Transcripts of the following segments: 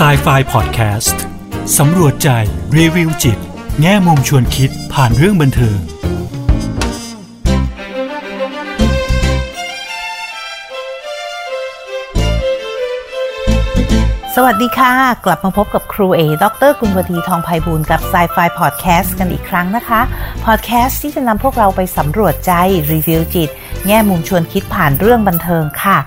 s i ไฟ Podcast สำรวจใจ รีวิวจิต แง่มุมชวนคิดผ่านเรื่องบันเทิง วัสดีค่ะ กลับมาพบกับครูเอ ดรกุลวดีทองไพบูลกับไซไฟพอดแคสต์กันอีกครั้งนะคะ พอดแคสต์ที่จะนำพวกเราไปสำรวจใจ รีวิวจิต แง่มุมชวนคิดผ่านเรื่องบันเทิงค่ะ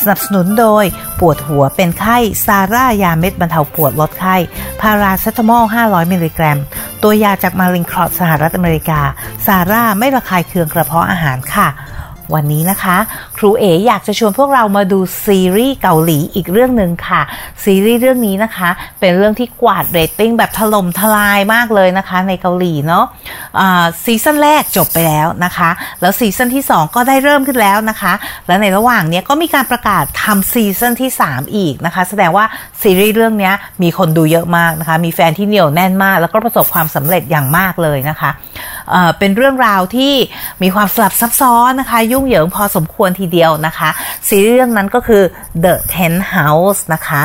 สนับสนุนโดย ปวดหัวเป็นไข้ ซาร่ายาเม็ดบรรเทาปวดลดไข้ พาราเซตามอล 500 มิลลิกรัม ตัวยาจาก Mallinckrodt สหรัฐอเมริกา ซาร่าไม่ระคายเคืองกระเพาะอาหารค่ะ วันนี้นะคะ ครูเออยากจะชวนพวกเรามาดูซีรีส์เกาหลีอีกเรื่องหนึ่งค่ะ ซีรีส์เรื่องนี้นะคะ เป็นเรื่องที่กวาดเรตติ้งแบบถล่มทลายมากเลยนะคะในเกาหลีเนาะซีซั่นแรกจบไปแล้วนะคะ แล้วซีซั่นที่ 2 ก็ได้เริ่มขึ้นแล้วนะคะ และในระหว่างนี้ก็มีการประกาศทำซีซั่นที่ 3 อีกนะคะ แสดงว่าซีรีส์เรื่องนี้มีคนดูเยอะมากนะคะ มีแฟนที่เหนียวแน่นมาก แล้วก็ประสบความสำเร็จอย่างมากเลยนะคะเเป็นเรื่องราวที่มีความสลับซับซ้อนนะคะยุ่งเหยิงพอสมควรทีเดียวนะคะซีรีส์เรื่องนั้นก็คือ The Ten House นะคะ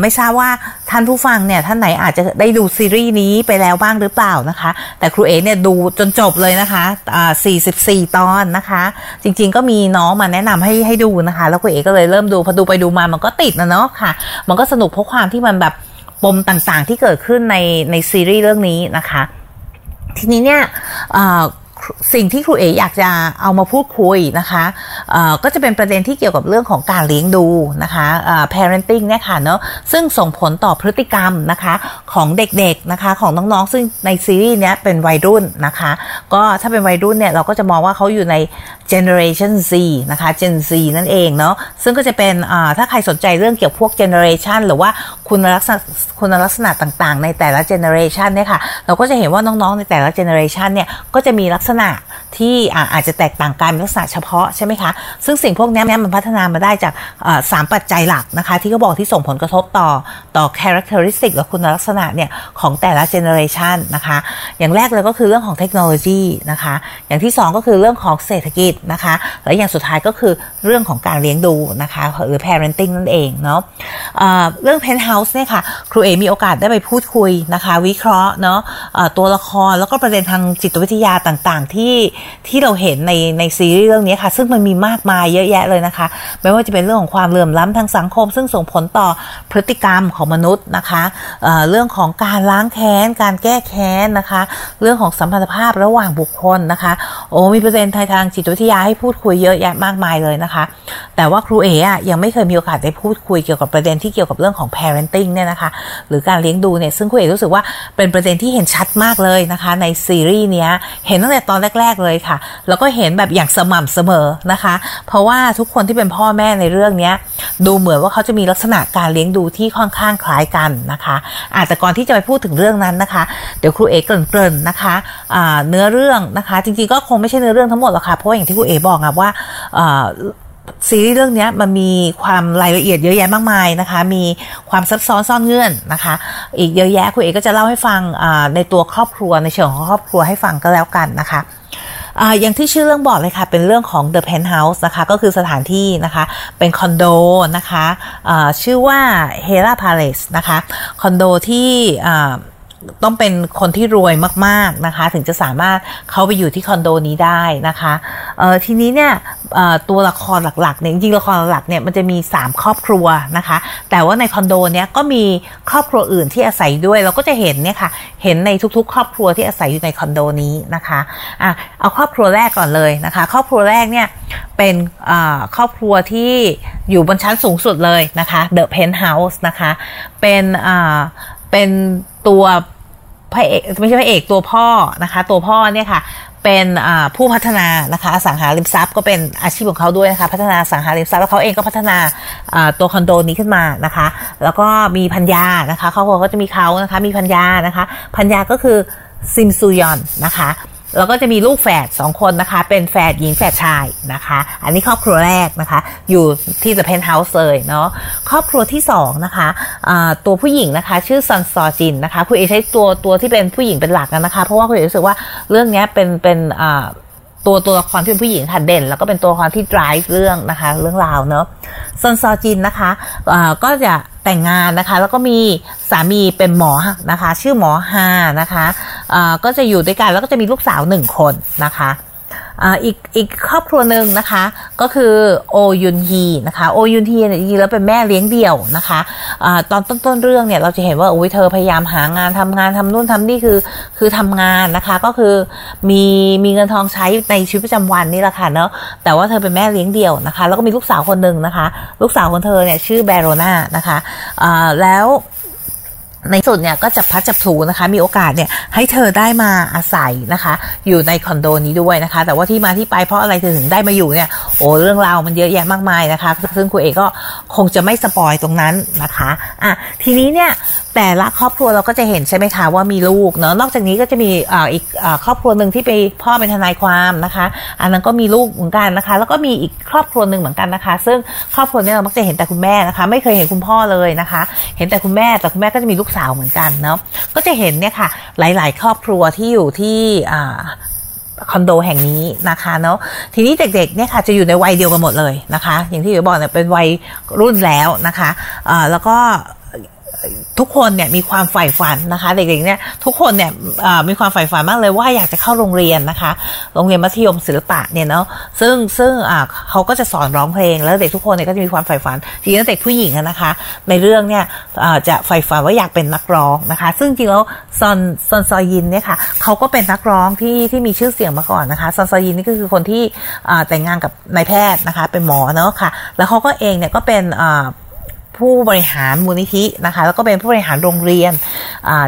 ไม่ทราบว่าท่านผู้ฟังเนี่ยท่านไหนอาจจะได้ดูซีรีส์นี้ไปแล้วบ้างหรือเปล่านะคะ แต่ครูเอเนี่ยดูจนจบเลยนะคะะ44 ตอนนะคะ จริงๆก็มีน้องมาแนะนำให้ให้ดูนะคะ แล้วครูเอก็เลยเริ่มดูพอดูไปดูมามันก็ติดนะเนาะค่ะ มันก็สนุกเพราะความที่มันแบบปมต่างๆที่เกิดขึ้นในในซีรีส์เรื่องนี้นะคะ ทีนี้เนี่ย สิ่งที่ครูเอ๋อยากจะเอามาพูดคุยนะคะก็จะเป็นประเด็นที่เกี่ยวกับเรื่องของการเลี้ยงดูนะคะ parenting เนี่ยค่ะเนาะซึ่งส่งผลต่อพฤติกรรมนะคะของเด็กๆนะคะของน้องๆ ซึ่งในซีรีส์เนี้ยเป็นวัยรุ่นนะคะก็ถ้าเป็นวัยรุ่นเนี่ยเราก็จะมองว่าเขาอยู่ใน generation Z นะคะ Gen Z นั่นเองเนาะซึ่งก็จะเป็นถ้าใครสนใจเรื่องเกี่ยวพวก generation หรือว่าคุณลักษณะคุณลักษณะต่างๆ ในแต่ละ generation เนี่ยค่ะเราก็จะเห็นว่าน้องๆในแต่ละ generation เนี่ยก็จะมีลักษณะที่อาจจะแตกต่างกันลักษณะเฉพาะใช่ไหมคะซึ่งสิ่งพวกนี้มันพัฒนามาได้จากสามปัจจัยหลักนะคะที่เขาบอกที่ส่งผลกระทบต่อต่อ characteristic หรือคุณลักษณะเนี่ยของแต่ละ generation นะคะอย่างแรกเลยก็คือเรื่องของเทคโนโลยีนะคะอย่างที่ 2 ก็คือเรื่องของเศรษฐกิจนะคะ และอย่างสุดท้ายก็คือเรื่องของการเลี้ยงดูนะคะหรือ parenting นั่นเองเนาะเรื่อง penthouse เนี่ยค่ะครูเอมีโอกาสได้ไปพูดคุยนะคะ วิเคราะห์เนาะตัวละครแล้วก็ประเด็นทางจิตวิทยาต่างๆ ที่ที่เราเห็นในในซีรีส์เรื่องนี้ค่ะ ซึ่งมันมีมากมายเยอะแยะเลยนะคะ ไม่ว่าจะเป็นเรื่องของความเหลื่อมล้ำทางสังคม ซึ่งส่งผลต่อพฤติกรรมของมนุษย์นะคะเเรื่องของการล้างแค้น การแก้แค้นนะคะ เรื่องของสัมพันธภาพระหว่างบุคคลนะคะโอ้มีเปอระเด็นต์ทางจิตวิทยาให้พูดคุยเยอะแยะมากมายเลยนะคะ แต่ว่าครูเอ๋อะยังไม่เคยมีโอกาสได้พูดคุยเกี่ยวกับประเด็นที่เกี่ยวกับเรื่องของ parenting เนี่ยนะคะ หรือการเลี้ยงดูเนี่ยซึ่งครูเอ๋รู้สึกว่าเป็นประเด็นที่เห็นชัดมากเลยนะคะ ในซีรีส์เนี้ยเห็นตั้งแต่ตอนแรก ๆเลยค่ะ แล้วก็เห็นแบบอย่างสม่ำเสมอนะคะ เพราะว่าทุกคนที่เป็นพ่อแม่ในเรื่องเนี้ยดูเหมือนว่าเขาจะมีลักษณะการเลี้ยงดูที่ค่อนข้างคล้ายกันนะคะอาจจะก่อนที่จะไปพูดถึงเรื่องนั้นนะคะ เดี๋ยวครูเอกเกริ่นๆนะคะเนื้อเรื่องนะคะ จริงๆก็คงไม่ใช่เนื้อเรื่องทั้งหมดหรอกค่ะ เพราะอย่างที่ครูเอกบอกอะว่าซีรีส์เรื่องนี้มันมีความรายละเอียดเยอะแยะมากมายนะคะ มีความซับซ้อนซ่อนเงื่อนนะคะ อีกเยอะแยะคุณเอกก็จะเล่าให้ฟังในตัวครอบครัวในเชิงของครอบครัวให้ฟังก็แล้วกันนะคะอย่างที่ชื่อเรื่องบอกเลยค่ะ เป็นเรื่องของ The Penthouse นะคะ ก็คือสถานที่นะคะ เป็นคอนโดนะคะะชื่อว่า Hera Palace นะคะ คอนโดที่ ต้องเป็นคนที่รวยมากๆนะคะ ถึงจะสามารถเข้าไปอยู่ที่คอนโดนี้ได้นะคะทีนี้เนี่ยตัวละครหลักๆเนี่ยจริงๆละครหลักเนี่ยมันจะมี 3 ครอบครัวนะคะ แต่ว่าในคอนโดเนี้ยก็มีครอบครัวอื่นที่อาศัยด้วย เราก็จะเห็นเนี่ยค่ะเห็นในทุกๆ ครอบครัวที่อาศัยอยู่ในคอนโดนี้นะคะอะเอาครอบครัวแรกก่อนเลยนะคะ ครอบครัวแรกเนี่ยเป็นครอบครัวที่อยู่บนชั้นสูงสุดเลยนะคะ The Penthouse นะคะเป็นเป็น ตัวพระเอกไม่ใช่พระเอกตัวพ่อนะคะ ตัวพ่อเนี่ยค่ะเป็นผู้พัฒนานะคะสังหาริมทรัพย์ก็เป็นอาชีพของเขาด้วยนะคะ พัฒนาสังหาริมทรัพย์แล้วเขาเองก็พัฒนาตัวคอนโดนี้ขึ้นมานะคะ แล้วก็มีพัญญานะคะครอบครัวก็จะมีเขานะคะมีพัญญานะคะพัญญาก็คือซิมซูยอนนะคะ แล้วก็จะมีลูกแฝดสองคนนะคะ เป็นแฝดหญิงแฝดชายนะคะ อันนี้ครอบครัวแรกนะคะ อยู่ที่ The Penthouse เลยเนาะครอบครัวที่สองนะคะะตัวผู้หญิงนะคะ ชื่อซันซอจินนะคะคุณเอใช้ตัวตัวที่เป็นผู้หญิงเป็นหลักนะคะ เพราะว่าคุณเอรู้สึกว่าเรื่องนี้เป็นเป็นตัวตัวละครที่เป็นผู้หญิงค่ะเด่น แล้วก็เป็นตัวละครที่ drive เรื่องนะคะ เรื่องราวเนาะซอนซอจินนะคะะก็จะ แต่งงานนะคะ แล้วก็มีสามีเป็นหมอนะคะ ชื่อหมอฮานะคะก็จะอยู่ด้วยกันแล้วก็จะมีลูกสาวหนึ่งคนนะคะ อีกอีกครอบครัวหนึ่งนะคะ ก็คือโอยุนฮีนะคะโอยุนฮีเนี่ยจริงๆแล้วเป็นแม่เลี้ยงเดี่ยวนะคะอะตอนต้นๆเรื่องเนี่ยเราจะเห็นว่าโอ้ยเธอพยายามหางานทำงานทำนู่นทำนี่คือคือทำงานนะคะก็คือมีมีเงินทองใช้ในชีวิตประจำวันนี่แหละค่ะเนาะแต่ว่าเธอเป็นแม่เลี้ยงเดี่ยวนะคะ แล้วก็มีลูกสาวคนหนึ่งนะคะ ลูกสาวของเธอเนี่ยชื่อแบโรนานะคะะแล้ว ในสุดเนี่ยก็จะพัดจับถูนะคะ มีโอกาสเนี่ยให้เธอได้มาอาศัยนะคะ อยู่ในคอนโดนี้ด้วยนะคะ แต่ว่าที่มาที่ไปเพราะอะไรเธอถึงได้มาอยู่เนี่ยโอ้เรื่องราวมันเยอะแยะมากมายนะคะ ซึ่งคุณเอกก็คงจะไม่สปอยตรงนั้นนะคะอะทีนี้เนี่ยแต่ละครอบครัวเราก็จะเห็นใช่ไหมคะว่ามีลูกเนาะนอกจากนี้ก็จะมีอ่าอีกอ่าครอบครัวหนึ่งที่ไปพ่อเป็นทนายความนะคะ อันนั้นก็มีลูกเหมือนกันนะคะ แล้วก็มีอีกครอบครัวหนึ่งเหมือนกันนะคะ ซึ่งครอบครัวนี้เรามักจะเห็นแต่คุณแม่นะคะ ไม่เคยเห็นคุณพ่อเลยนะคะ เห็นแต่คุณแม่แต่คุณแม่ก็จะมีลูกสาวเหมือนกันเนาะก็จะเห็นเนี่ยค่ะหลาย ๆ ครอบครัวที่อยู่ที่อ่าคอนโดแห่งนี้นะคะเนาะทีนี้เด็กๆเนี่ยค่ะจะอยู่ในวัยเดียวกันหมดเลยนะคะ อย่างที่เดี๋ยวบอกเนี่ยเป็นวัยรุ่นแล้วนะคะอ่าแล้วก็ ทุกคนเนี่ยมีความใฝ่ฝันนะคะ เด็กๆเนี่ยทุกคนเนี่ยมีความใฝ่ฝันมากเลยว่าอยากจะเข้าโรงเรียนนะคะ โรงเรียนมัธยมศิลปะเนี่ยเนาะซึ่งซึ่งเขาก็จะสอนร้องเพลง แล้วเด็กทุกคนเนี่ยก็จะมีความใฝ่ฝันทีนี้เด็กผู้หญิงนะคะ ในเรื่องเนี่ยจะใฝ่ฝันว่าอยากเป็นนักร้องนะคะ ซึ่งจริงแล้วซอนซอนซอยินเนี่ยค่ะเขาก็เป็นนักร้องที่ที่มีชื่อเสียงมาก่อนนะคะซอนซอยินนี่ก็คือคนที่แต่งงานกับนายแพทย์นะคะ เป็นหมอเนาะค่ะ แล้วเขาก็เองเนี่ยก็เป็น ผู้บริหารมูลนิธินะคะ แล้วก็เป็นผู้บริหารโรงเรียน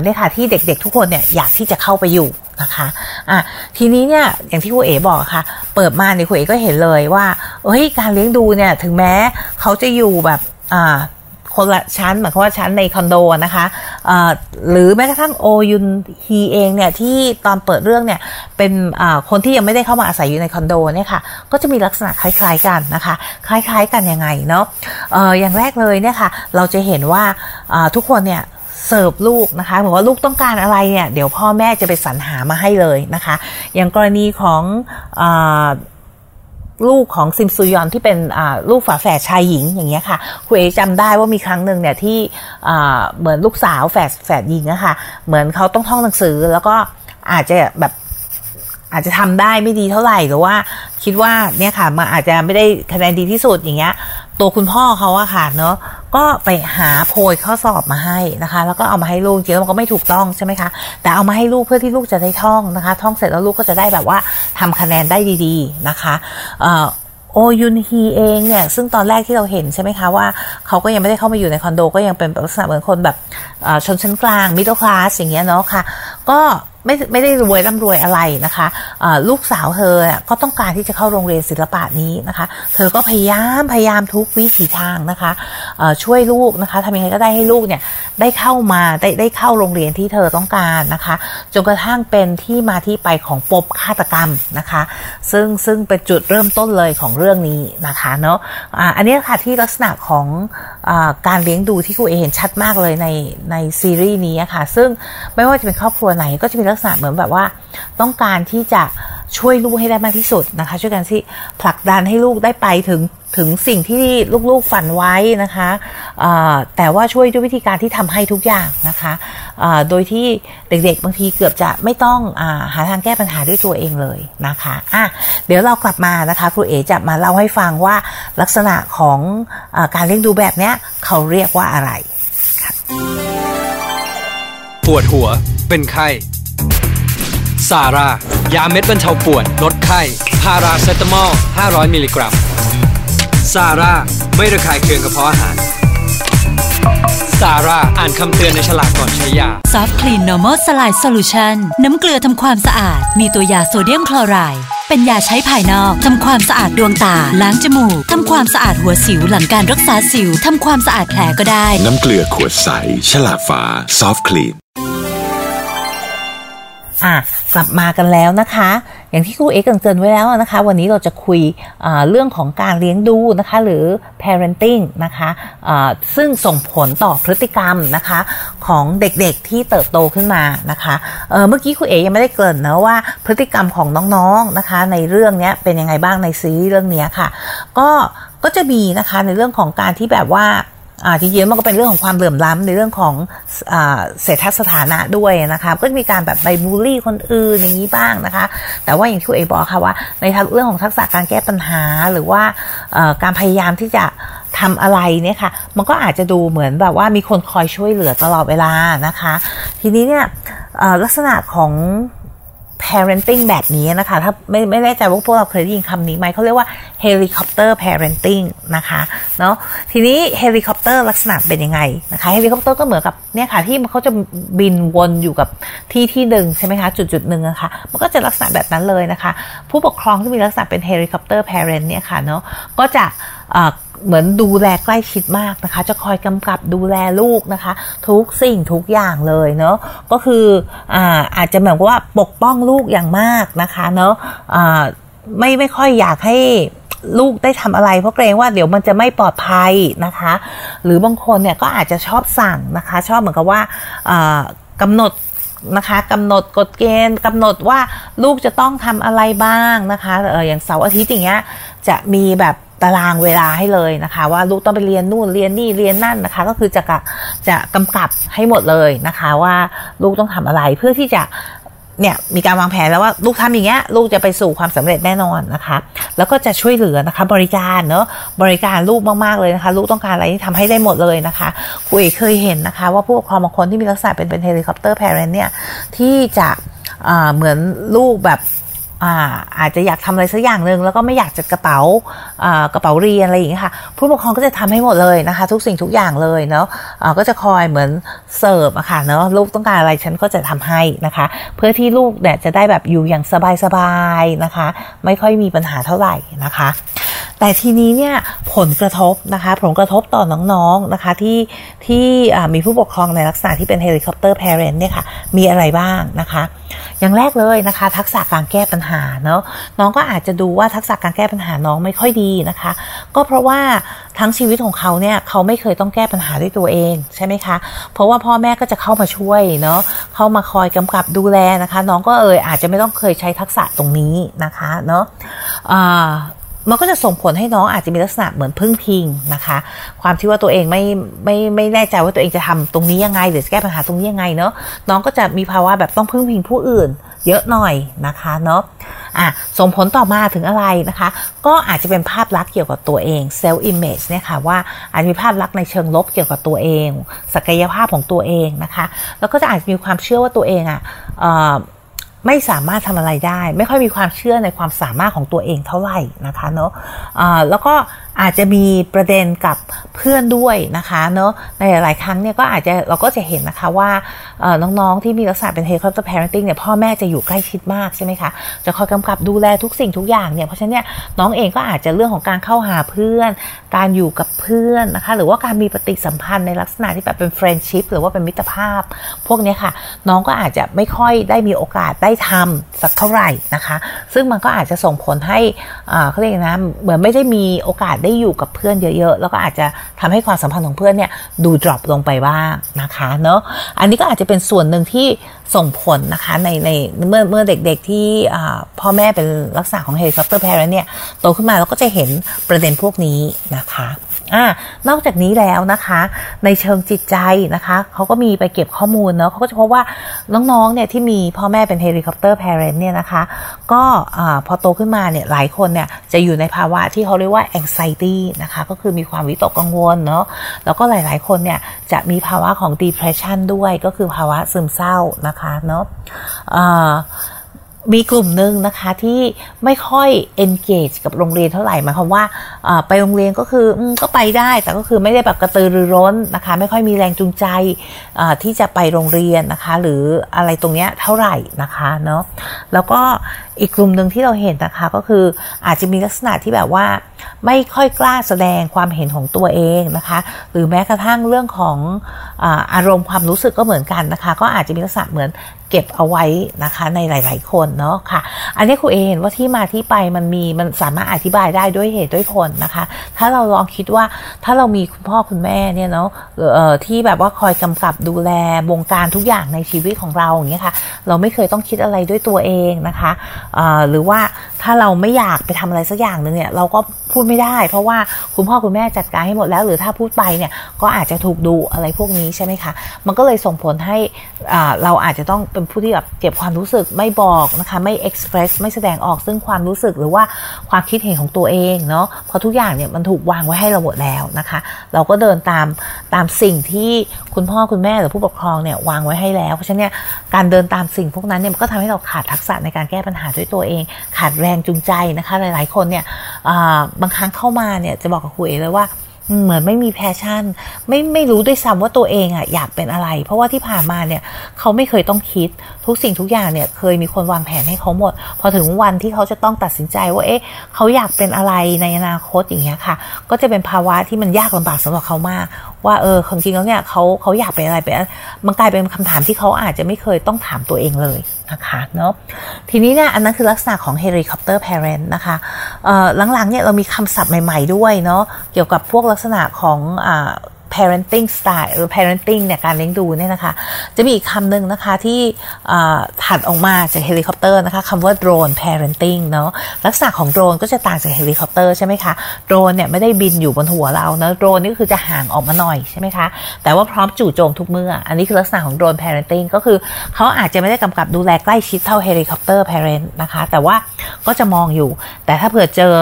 เนี่ยค่ะที่เด็กๆ ทุกคนเนี่ยอยากที่จะเข้าไปอยู่นะคะอะทีนี้เนี่ยอย่างที่ครูเอ๋บอกค่ะ เปิดมาเนี่ยครูเอ๋ก็เห็นเลยว่าเฮ้ยการเลี้ยงดูเนี่ยถึงแม้เขาจะอยู่แบบอ่า คนละชั้นหมายความว่าชั้นในคอนโดนะคะหรือแม้กระทั่งโอยุนฮีเองเนี่ยที่ตอนเปิดเรื่องเนี่ยเป็นคนที่ยังไม่ได้เข้ามาอาศัยอยู่ในคอนโดเนี่ยค่ะก็จะมีลักษณะคล้าย ๆกันนะคะ คล้าย ๆ กันยังไงเนาะอย่างแรกเลยเนี่ยค่ะเราจะเห็นว่าทุกคนเนี่ยเสิร์ฟลูกนะคะเหมือนว่าลูกต้องการอะไรเนี่ยเดี๋ยวพ่อแม่จะไปสรรหามาให้เลยนะคะ อย่างกรณีของ ลูกของซิมซูยอนที่เป็นลูกฝาแฝดชายหญิงอย่างเงี้ยค่ะคุยจำได้ว่ามีครั้งหนึ่งเนี่ยที่เหมือนลูกสาวแฝดแฝดหญิงอะค่ะเหมือนเขาต้องท่องหนังสือแล้วก็อาจจะแบบอาจจะทำได้ไม่ดีเท่าไหร่หรือว่าคิดว่าเนี่ยค่ะมันอาจจะไม่ได้คะแนนดีที่สุดอย่างเงี้ย ตัวคุณพ่อเขาอะค่ะเนาะ ก็ไปหาโพยข้อสอบมาให้นะคะ แล้วก็เอามาให้ลูกจริงๆมันก็ไม่ถูกต้องใช่ไหมคะ แต่เอามาให้ลูกเพื่อที่ลูกจะได้ท่องนะคะ ท่องเสร็จแล้วลูกก็จะได้แบบว่าทำคะแนนได้ดีๆนะคะโอยุนฮีเองเนี่ยซึ่งตอนแรกที่เราเห็นใช่ไหมคะว่าเขาก็ยังไม่ได้เข้ามาอยู่ในคอนโด ก็ยังเป็นลักษณะเหมือนคนแบบชนชั้นกลางมิดเดิลคลาสอย่างเงี้ยเนาะค่ะ ก็ ไม่ไม่ได้รวยร่ำรวยอะไรนะคะะลูกสาวเธอก็ต้องการที่จะเข้าโรงเรียนศิลปะนี้นะคะ เธอก็พยายามพยายามทุกวิถีทางนะคะะช่วยลูกนะคะทำยังไงก็ได้ให้ลูกเนี่ยได้เข้ามาได้ได้เข้าโรงเรียนที่เธอต้องการนะคะจนกระทั่งเป็นที่มาที่ไปของปมฆาตกรรมนะคะ ซึ่งซึ่งเป็นจุดเริ่มต้นเลยของเรื่องนี้นะคะเนาะะอันนี้ค่ะที่ลักษณะของการเลี้ยงดูที่ครูเอเห็นชัดมากเลยในในซีรีส์นี้ค่ะ ซึ่งไม่ว่าจะเป็นครอบครัวไหนก็จะมีลักษณะเหมือนแบบว่า ต้องการที่จะช่วยลูกให้ได้มากที่สุดนะคะ ช่วยกันที่ผลักดันให้ลูกได้ไปถึง ถึงสิ่งที่ลูกๆฝันไว้นะคะแต่ว่าช่วยด้วยวิธีการที่ทำให้ทุกอย่างนะคะโดยที่เด็กๆ บางทีเกือบจะไม่ต้องอหาทางแก้ปัญหาด้วยตัวเองเลยนะคะะเดี๋ยวเรากลับมานะคะครูเอจะมาเล่าให้ฟังว่าลักษณะของการเลี้ยงดูแบบนี้เขาเรียกว่าอะไรปวดหัวเป็นไข้ซารายาเม็ดบรรเทาปวดลดไข้พาราเซตามอล 500 มิลลิกรัม ซาร่าไม่ระคายเคืองกระเพาะอาหารซาร่าอ่านคำเตือนในฉลากก่อนใช้ยา Softclean normal saline solution น้ำเกลือทำความสะอาด มีตัวยาโซเดียมคลอไรด์เป็นยาใช้ภายนอกทำความสะอาดดวงตา ล้างจมูกทำความสะอาดหัวสิวหลังการรักษาสิวทำความสะอาดแผลก็ได้ น้ำเกลือขวดใส ฉลากฟ้าซอฟต์คลีนอะกลับมากันแล้วนะคะ อย่างที่ครูเอกเกินไว้แล้วนะคะ วันนี้เราจะคุยเรื่องของการเลี้ยงดูนะคะ หรือ parenting นะคะะซึ่งส่งผลต่อพฤติกรรมนะคะ ของเด็กๆที่เติบโตขึ้นมานะคะเเมื่อกี้ครูเอยังไม่ได้เกินนะว่าพฤติกรรมของน้องๆนะคะ ในเรื่องนี้เป็นยังไงบ้างในซีรีส์เรื่องนี้ค่ะ ก็ก็จะมีนะคะในเรื่องของการที่แบบว่า จริงๆมันก็เป็นเรื่องของความเหลื่อมล้ำในเรื่องของอเศรษฐสถานะด้วยนะคะก็จะมีการแบบไปบูลลี่คนอื่นอย่างนี้บ้างนะคะ แต่ว่าอย่างที่เอบอกค่ะว่า ในเรื่องของทักษะการแก้ปัญหาหรือว่าการพยายามที่จะทำอะไรเนี่ยค่ะ มันก็อาจจะดูเหมือนแบบว่ามีคนคอยช่วยเหลือตลอดเวลานะคะ ทีนี้เนี่ยลักษณะของ parenting แบบนี้นะคะ ถ้าไม่ไม่แน่ใจว่าพวกเราเคยได้ยินคำนี้ไหมเขาเรียกว่า helicopter parenting นะคะเนาะทีนี้ helicopter ลักษณะเป็นยังไงนะคะ helicopter ก็เหมือนกับเนี่ยค่ะที่เขาจะบินวนอยู่กับที่ที่หนึ่งใช่ไหมคะ จุดจุดหนึ่งนะคะมันก็จะลักษณะแบบนั้นเลยนะคะ ผู้ปกครองที่มีลักษณะเป็น helicopter parent เนี่ยค่ะเนาะก็จะ เหมือนดูแลใกล้ชิดมากนะคะ จะคอยกำกับดูแลลูกนะคะ ทุกสิ่งทุกอย่างเลยเนาะก็คืออาอาจจะแบบว่าปกป้องลูกอย่างมากนะคะเนาะะไม่ไม่ค่อยอยากให้ลูกได้ทำอะไรเพราะเกรงว่าเดี๋ยวมันจะไม่ปลอดภัยนะคะ หรือบางคนเนี่ยก็อาจจะชอบสั่งนะคะ ชอบเหมือนกับว่ากำหนดนะคะกำหนดกฎเกณฑ์กำหนดว่าลูกจะต้องทำอะไรบ้างนะคะเอออย่างเสาร์อาทิตย์อย่างเงี้ยจะมีแบบ ตารางเวลาให้เลยนะคะ ว่าลูกต้องไปเรียนนู่นเรียนนี่เรียนนั่นนะคะ ก็คือจะกะจะกำกับให้หมดเลยนะคะ ว่าลูกต้องทำอะไรเพื่อที่จะเนี่ยมีการวางแผนแล้วว่าลูกทำอย่างเงี้ยลูกจะไปสู่ความสำเร็จแน่นอนนะคะ แล้วก็จะช่วยเหลือนะคะ บริการเนาะบริการลูกมากๆเลยนะคะ ลูกต้องการอะไรที่ทำให้ได้หมดเลยนะคะครูเคยเห็นนะคะ ว่าผู้ปกครองบางคนที่มีลักษณะเป็นเป็น helicopter parent เนี่ยที่จะเหมือนลูกแบบ อาอาจจะอยากทำอะไรสักอย่างหนึ่งแล้วก็ไม่อยากจัดกระเป๋ากระเป๋าเรียนอะไรอย่างนี้ค่ะ ผู้ปกครองก็จะทำให้หมดเลยนะคะ ทุกสิ่งทุกอย่างเลยเนาะะก็จะคอยเหมือนเสิร์ฟอะค่ะเนาะลูกต้องการอะไรฉันก็จะทำให้นะคะ เพื่อที่ลูกเนี่ยจะได้แบบอยู่อย่างสบายๆนะคะ ไม่ค่อยมีปัญหาเท่าไหร่นะคะ แต่ทีนี้เนี่ยผลกระทบนะคะผลกระทบต่อน้องๆนะคะที่ที่มีผู้ปกครองในลักษณะที่เป็น helicopter parent เนี่ยค่ะมีอะไรบ้างนะคะ อย่างแรกเลยนะคะ ทักษะการแก้ปัญหาเนาะน้องก็อาจจะดูว่าทักษะการแก้ปัญหาน้องไม่ค่อยดีนะคะ ก็เพราะว่าทั้งชีวิตของเขาเนี่ยเขาไม่เคยต้องแก้ปัญหาด้วยตัวเองใช่ไหมคะเพราะว่าพ่อแม่ก็จะเข้ามาช่วยเนาะเข้ามาคอยกำกับดูแลนะคะ น้องก็เอออาจจะไม่ต้องเคยใช้ทักษะตรงนี้นะคะเนาะ มันก็จะส่งผลให้น้องอาจจะมีลักษณะเหมือนพึ่งพิงนะคะ ความที่ว่าตัวเองไม่ไม่ไม่แน่ใจว่าตัวเองจะทำตรงนี้ยังไงหรือแก้ปัญหาตรงนี้ยังไงเนาะน้องก็จะมีภาวะแบบต้องพึ่งพิงผู้อื่น เยอะหน่อยนะคะเนาะอะส่งผลต่อมาถึงอะไรนะคะ ก็อาจจะเป็นภาพลักษณ์เกี่ยวกับตัวเอง self image เนี่ยค่ะว่าอาจจะมีภาพลักษณ์ในเชิงลบเกี่ยวกับตัวเอง ศักยภาพของตัวเองนะคะ แล้วก็จะอาจจะมีความเชื่อว่าตัวเองอะ ไม่สามารถทำอะไรได้ ไม่ค่อยมีความเชื่อในความสามารถของตัวเองเท่าไหร่นะคะเนาะะแล้วก็อาจจะมีประเด็นกับเพื่อนด้วยนะคะเนาะในหลายครั้งเนี่ยก็อาจจะเราก็จะเห็นนะคะว่าน้องๆที่มีลักษณะเป็น helicopter parenting เนี่ยพ่อแม่จะอยู่ใกล้ชิดมากใช่ไหมคะจะคอยกำกับดูแลทุกสิ่งทุกอย่างเนี่ยเพราะฉะนั้นเนี่ยน้องเองก็อาจจะเรื่องของการเข้าหาเพื่อน การอยู่กับเพื่อนนะคะหรือว่าการมีปฏิสัมพันธ์ในลักษณะที่แบบเป็น friendship หรือว่าเป็นมิตรภาพ พวกนี้ค่ะ น้องก็อาจจะไม่ค่อยได้มีโอกาสได้ทสักเท่าไหร่นะคะ ซึ่งมันก็อาจจะส่งผลให้เขาเรียกนะเหมือนไม่ได้มีโอกาสได้อยู่กับเพื่อนเยอะ ๆ แล้วก็อาจจะทำให้ความสัมพันธ์ของเพื่อนเนี่ยดู drop ลงไปบ้างนะคะเนาะอันนี้ก็อาจจะเป็นส่วนหนึ่งที่ส่งผลนะคะในในเมื่อเมื่อเด็กๆที่พ่อแม่เป็นลักษณะของ helicopter parent เนี่ยโตขึ้นมาเราก็จะเห็นประเด็นพวกนี้นะคะ อ่านอกจากนี้แล้วนะคะ ในเชิงจิตใจนะคะเขาก็มีไปเก็บข้อมูลเนาะเขาก็จะพบว่าน้องๆเนี่ยที่มีพ่อแม่เป็น helicopter parent เนี่ยนะคะ ก็พอโตขึ้นมาเนี่ยหลายคนเนี่ยจะอยู่ในภาวะที่เขาเรียกว่า anxiety นะคะ ก็คือมีความวิตกกังวลเนาะแล้วก็หลายๆคนเนี่ยจะมีภาวะของ depression ด้วยก็คือภาวะซึมเศร้านะคะเนาะ มีกลุ่มหนึ่งนะคะที่ไม่ค่อย engage กับโรงเรียนเท่าไหร่หมายความว่าไปโรงเรียนก็คือก็ไปได้แต่ก็คือไม่ได้แบบกระตือรือร้นนะคะ ไม่ค่อยมีแรงจูงใจที่จะไปโรงเรียนนะคะ หรืออะไรตรงเนี้ยเท่าไหร่นะคะเนาะแล้วก็อีกกลุ่มหนึ่งที่เราเห็นนะคะก็คืออาจจะมีลักษณะที่แบบว่า ไม่ค่อยกล้าแสดงความเห็นของตัวเองนะคะ หรือแม้กระทั่งเรื่องของอารมณ์ความรู้สึกก็เหมือนกันนะคะ ก็อาจจะมีลักษณะเหมือน เก็บเอาไว้นะคะในหลาย ๆ คนเนาะค่ะ อันนี้ครูเอเห็นว่าที่มาที่ไปมันมีมันสามารถอธิบายได้ด้วยเหตุด้วยผลนะคะ ถ้าเราลองคิดว่าถ้าเรามีคุณพ่อคุณแม่เนี่ยเนาะที่แบบว่าคอยกำกับดูแลวงการทุกอย่างในชีวิตของเราอย่างเงี้ยค่ะ เราไม่เคยต้องคิดอะไรด้วยตัวเองนะคะหรือว่าถ้าเราไม่อยากไปทำอะไรสักอย่างหนึ่งเนี่ย เราก็พูดไม่ได้ เพราะว่าคุณพ่อคุณแม่จัดการให้หมดแล้ว หรือถ้าพูดไปเนี่ยก็อาจจะถูกดูอะไรพวกนี้ใช่ไหมคะ มันก็เลยส่งผลให้เราอาจจะต้องเป็นผู้ที่แบบเก็บความรู้สึกไม่บอกนะคะไม่ express ไม่แสดงออกซึ่งความรู้สึกหรือว่าความคิดเห็นของตัวเองเนาะเพราะทุกอย่างเนี่ยมันถูกวางไว้ให้เราหมดแล้วนะคะ เราก็เดินตามตามสิ่งที่คุณพ่อคุณแม่หรือผู้ปกครองเนี่ยวางไว้ให้แล้วเพราะฉะนั้นเนี่ยการเดินตามสิ่งพวกนั้นเนี่ยมันก็ทำให้เราขาดทักษะในการแก้ปัญหาด้วยตัวเอง ขาดแรงจูงใจนะคะ หลาย ๆ คนเนี่ยบางครั้งเข้ามาเนี่ยจะบอกกับครูเอเลยว่าเหมือนไม่มี passion ไม่ไม่รู้ด้วยซ้ำว่าตัวเองอะอยากเป็นอะไร เพราะว่าที่ผ่านมาเนี่ยเขาไม่เคยต้องคิดทุกสิ่งทุกอย่างเนี่ยเคยมีคนวางแผนให้เขาหมด พอถึงวันที่เขาจะต้องตัดสินใจว่าเอ๊ะเขาอยากเป็นอะไรในอนาคตอย่างเงี้ยค่ะ ก็จะเป็นภาวะที่มันยากลำบากสำหรับเขามากว่าเออความจริงแล้วเนี่ยเขาเขาอยากเป็นอะไรเป็นมันกลายเป็นคำถามที่เขาอาจจะไม่เคยต้องถามตัวเองเลยนะคะเนาะทีนี้เนี่ยอันนั้นคือลักษณะของ helicopter parent นะคะเออหลังๆเนี่ยเรามีคำศัพท์ใหม่ ๆด้วยเนาะเกี่ยวกับพวกลักษณะของอ่า parenting style หรือ parenting เนี่ยการเลี้ยงดูเนี่ยนะคะ จะมีอีกคำหนึ่งนะคะที่ถัดออกมาจากเฮลิคอปเตอร์นะคะคำว่า drone parenting เนาะลักษณะของโดรนก็จะต่างจากเฮลิคอปเตอร์ใช่ไหมคะโดรนเนี่ยไม่ได้บินอยู่บนหัวเราเนะโดรนนี่ก็คือจะห่างออกมาหน่อยใช่ไหมคะแต่ว่าพร้อมจู่โจมทุกเมื่อ อันนี้คือลักษณะของโดรน parenting ก็คือเขาอาจจะไม่ได้กำกับดูแลใกล้ชิดเท่าเฮลิคอปเตอร์ parent นะคะแต่ว่าก็จะมองอยู่ แต่ถ้าเผื่อเจอ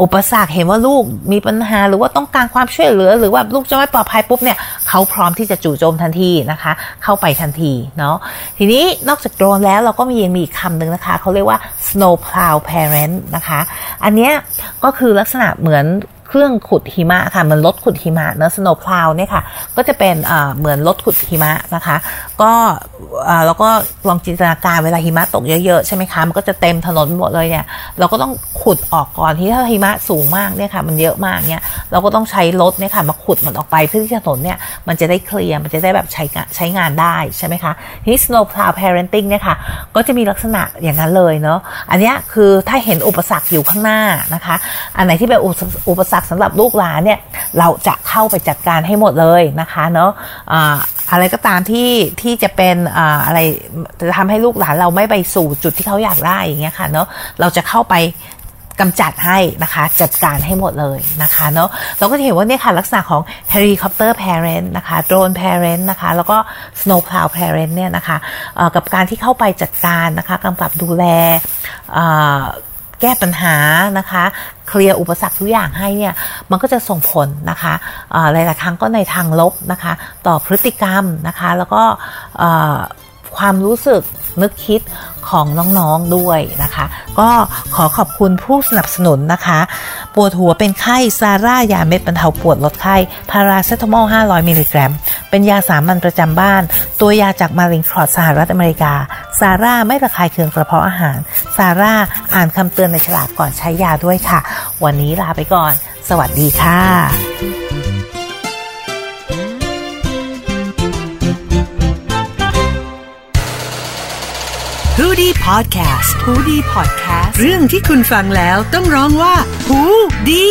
อุปสรรคเห็นว่าลูกมีปัญหาหรือว่าต้องการความช่วยเหลือ หรือว่าลูกจะไม่ปลอดภัยปุ๊บเนี่ยเขาพร้อมที่จะจู่โจมทันทีนะคะ เข้าไปทันทีเนาะทีนี้นอกจากโดรนแล้วเราก็มียังมีอีกคำหนึ่งนะคะเขาเรียกว่า snow plow parent นะคะ อันเนี้ยก็คือลักษณะเหมือน เครื่องขุดหิมะค่ะมือนรถขุดหิมะเนอะ snow plow เนี่ยค่ะ ก็จะเป็นเหมือนรถขุดหิมะนะคะ ก็แล้วก็ลองจินตนาการเวลาหิมะตกเยอะๆใช่ไหมคะมันก็จะเต็มถนนหมดเลยเนี่ยเราก็ต้องขุดออกก่อนที่ถ้าหิมะสูงมากเนี่ยค่ะมันเยอะมากเนี่ยเราก็ต้องใช้รถเนี่ยค่ะมาขุดมันออกไปเพื่อที่ถนนเนี่ยมันจะได้เคลียร์มันจะได้แบบใช้งานใช้งานได้ใช่ไหมคะทีนี้ snow plow parenting เนี่ยค่ะก็จะมีลักษณะอย่างนั้นเลยเนาะอันนี้คือถ้าเห็นอุปสรรคอยู่ข้างหน้านะคะ อันไหนที่เป็นอุปสรรคสำหรับลูกหลานเนี่ยเราจะเข้าไปจัดการให้หมดเลยนะคะเนาะอะไรก็ตามที่ที่จะเป็นอ่าอะไรจะทำให้ลูกหลานเราไม่ไปสู่จุดที่เขาอยากได้อย่างเงี้ยค่ะเนาะเราจะเข้าไปกำจัดให้นะคะจัดการให้หมดเลยนะคะเนาะเราก็จะเห็นว่าเนี่ยค่ะลักษณะของ helicopter parent นะคะ drone parent นะคะแล้วก็ snow plow parent เนี่ยนะคะกับการที่เข้าไปจัดการนะคะกำกับดูแลอ่อ แก้ปัญหานะคะ เคลียร์อุปสรรคทุกอย่างให้เนี่ยมันก็จะส่งผลนะคะอ่าหลายๆครั้งก็ในทางลบนะคะ ต่อพฤติกรรมนะคะ แล้วก็ความรู้สึกนึกคิดของน้องๆด้วยนะคะ ก็ขอขอบคุณผู้สนับสนุนนะคะ ปวดหัวเป็นไข้ ซาร่ายาเม็ดบรรเทาปวดลดไข้พาราเซตามอล 500 มิลลิกรัม เป็นยาสามัญประจำบ้าน ตัวยาจากมาริงคลอดสหรัฐอเมริกา ซาร่าไม่ระคายเคืองกระเพาะอาหาร ซาร่าอ่านคำเตือนในฉลากก่อนใช้ยาด้วยค่ะ วันนี้ลาไปก่อน สวัสดีค่ะฮูดี้พอดแคสต์ฮูดี้พอดแคสต์เรื่องที่คุณฟังแล้วต้องร้องว่าฮูดี